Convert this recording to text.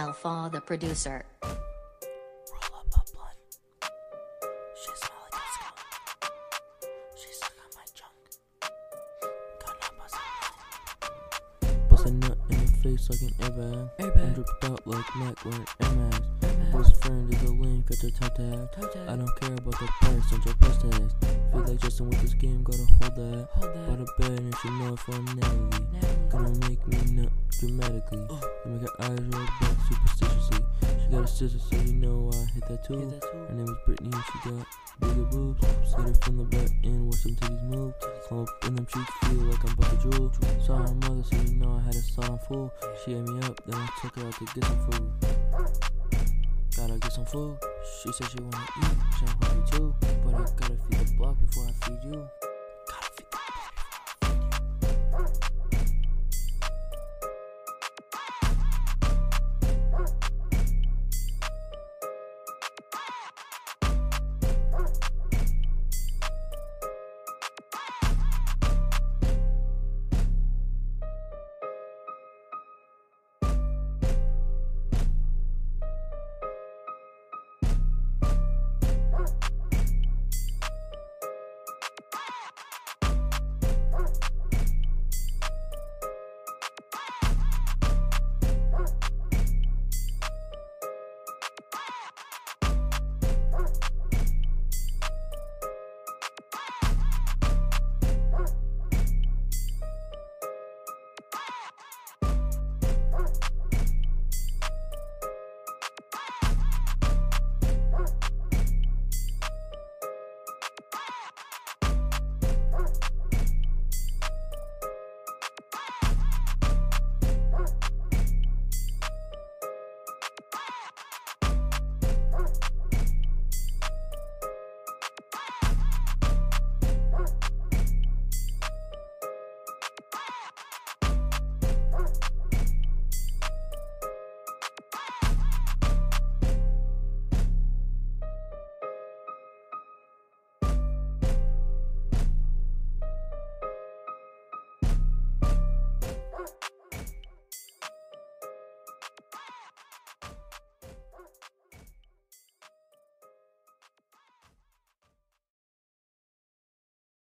Alpha the producer. Roll up a blunt. She smell like a skunk. She suck on my junk. Gonna bust a Bust a nut in the face like an airbag. Airbag. I'm dripped out like Mac wearing Air Best friend is a lame, got your toe tag. I don't care about the price, don't your price tags. Feel like Justin with this game, gotta hold that. By the bed, and she know it from Natalie. Gonna make me nut dramatically. You make her eyes roll back superstitiously. She got a sister, so you know I hit that too. Hit that too. Her name is Brittany, and she got bigger boobs. Hit her from the back and watch them titties move. Climb up in them cheeks, feel like I'm about to drool. Saw her mother, so you know I had a on full. She ate me up, then I took her out to get some food. Gotta get some food. She said she wanna eat,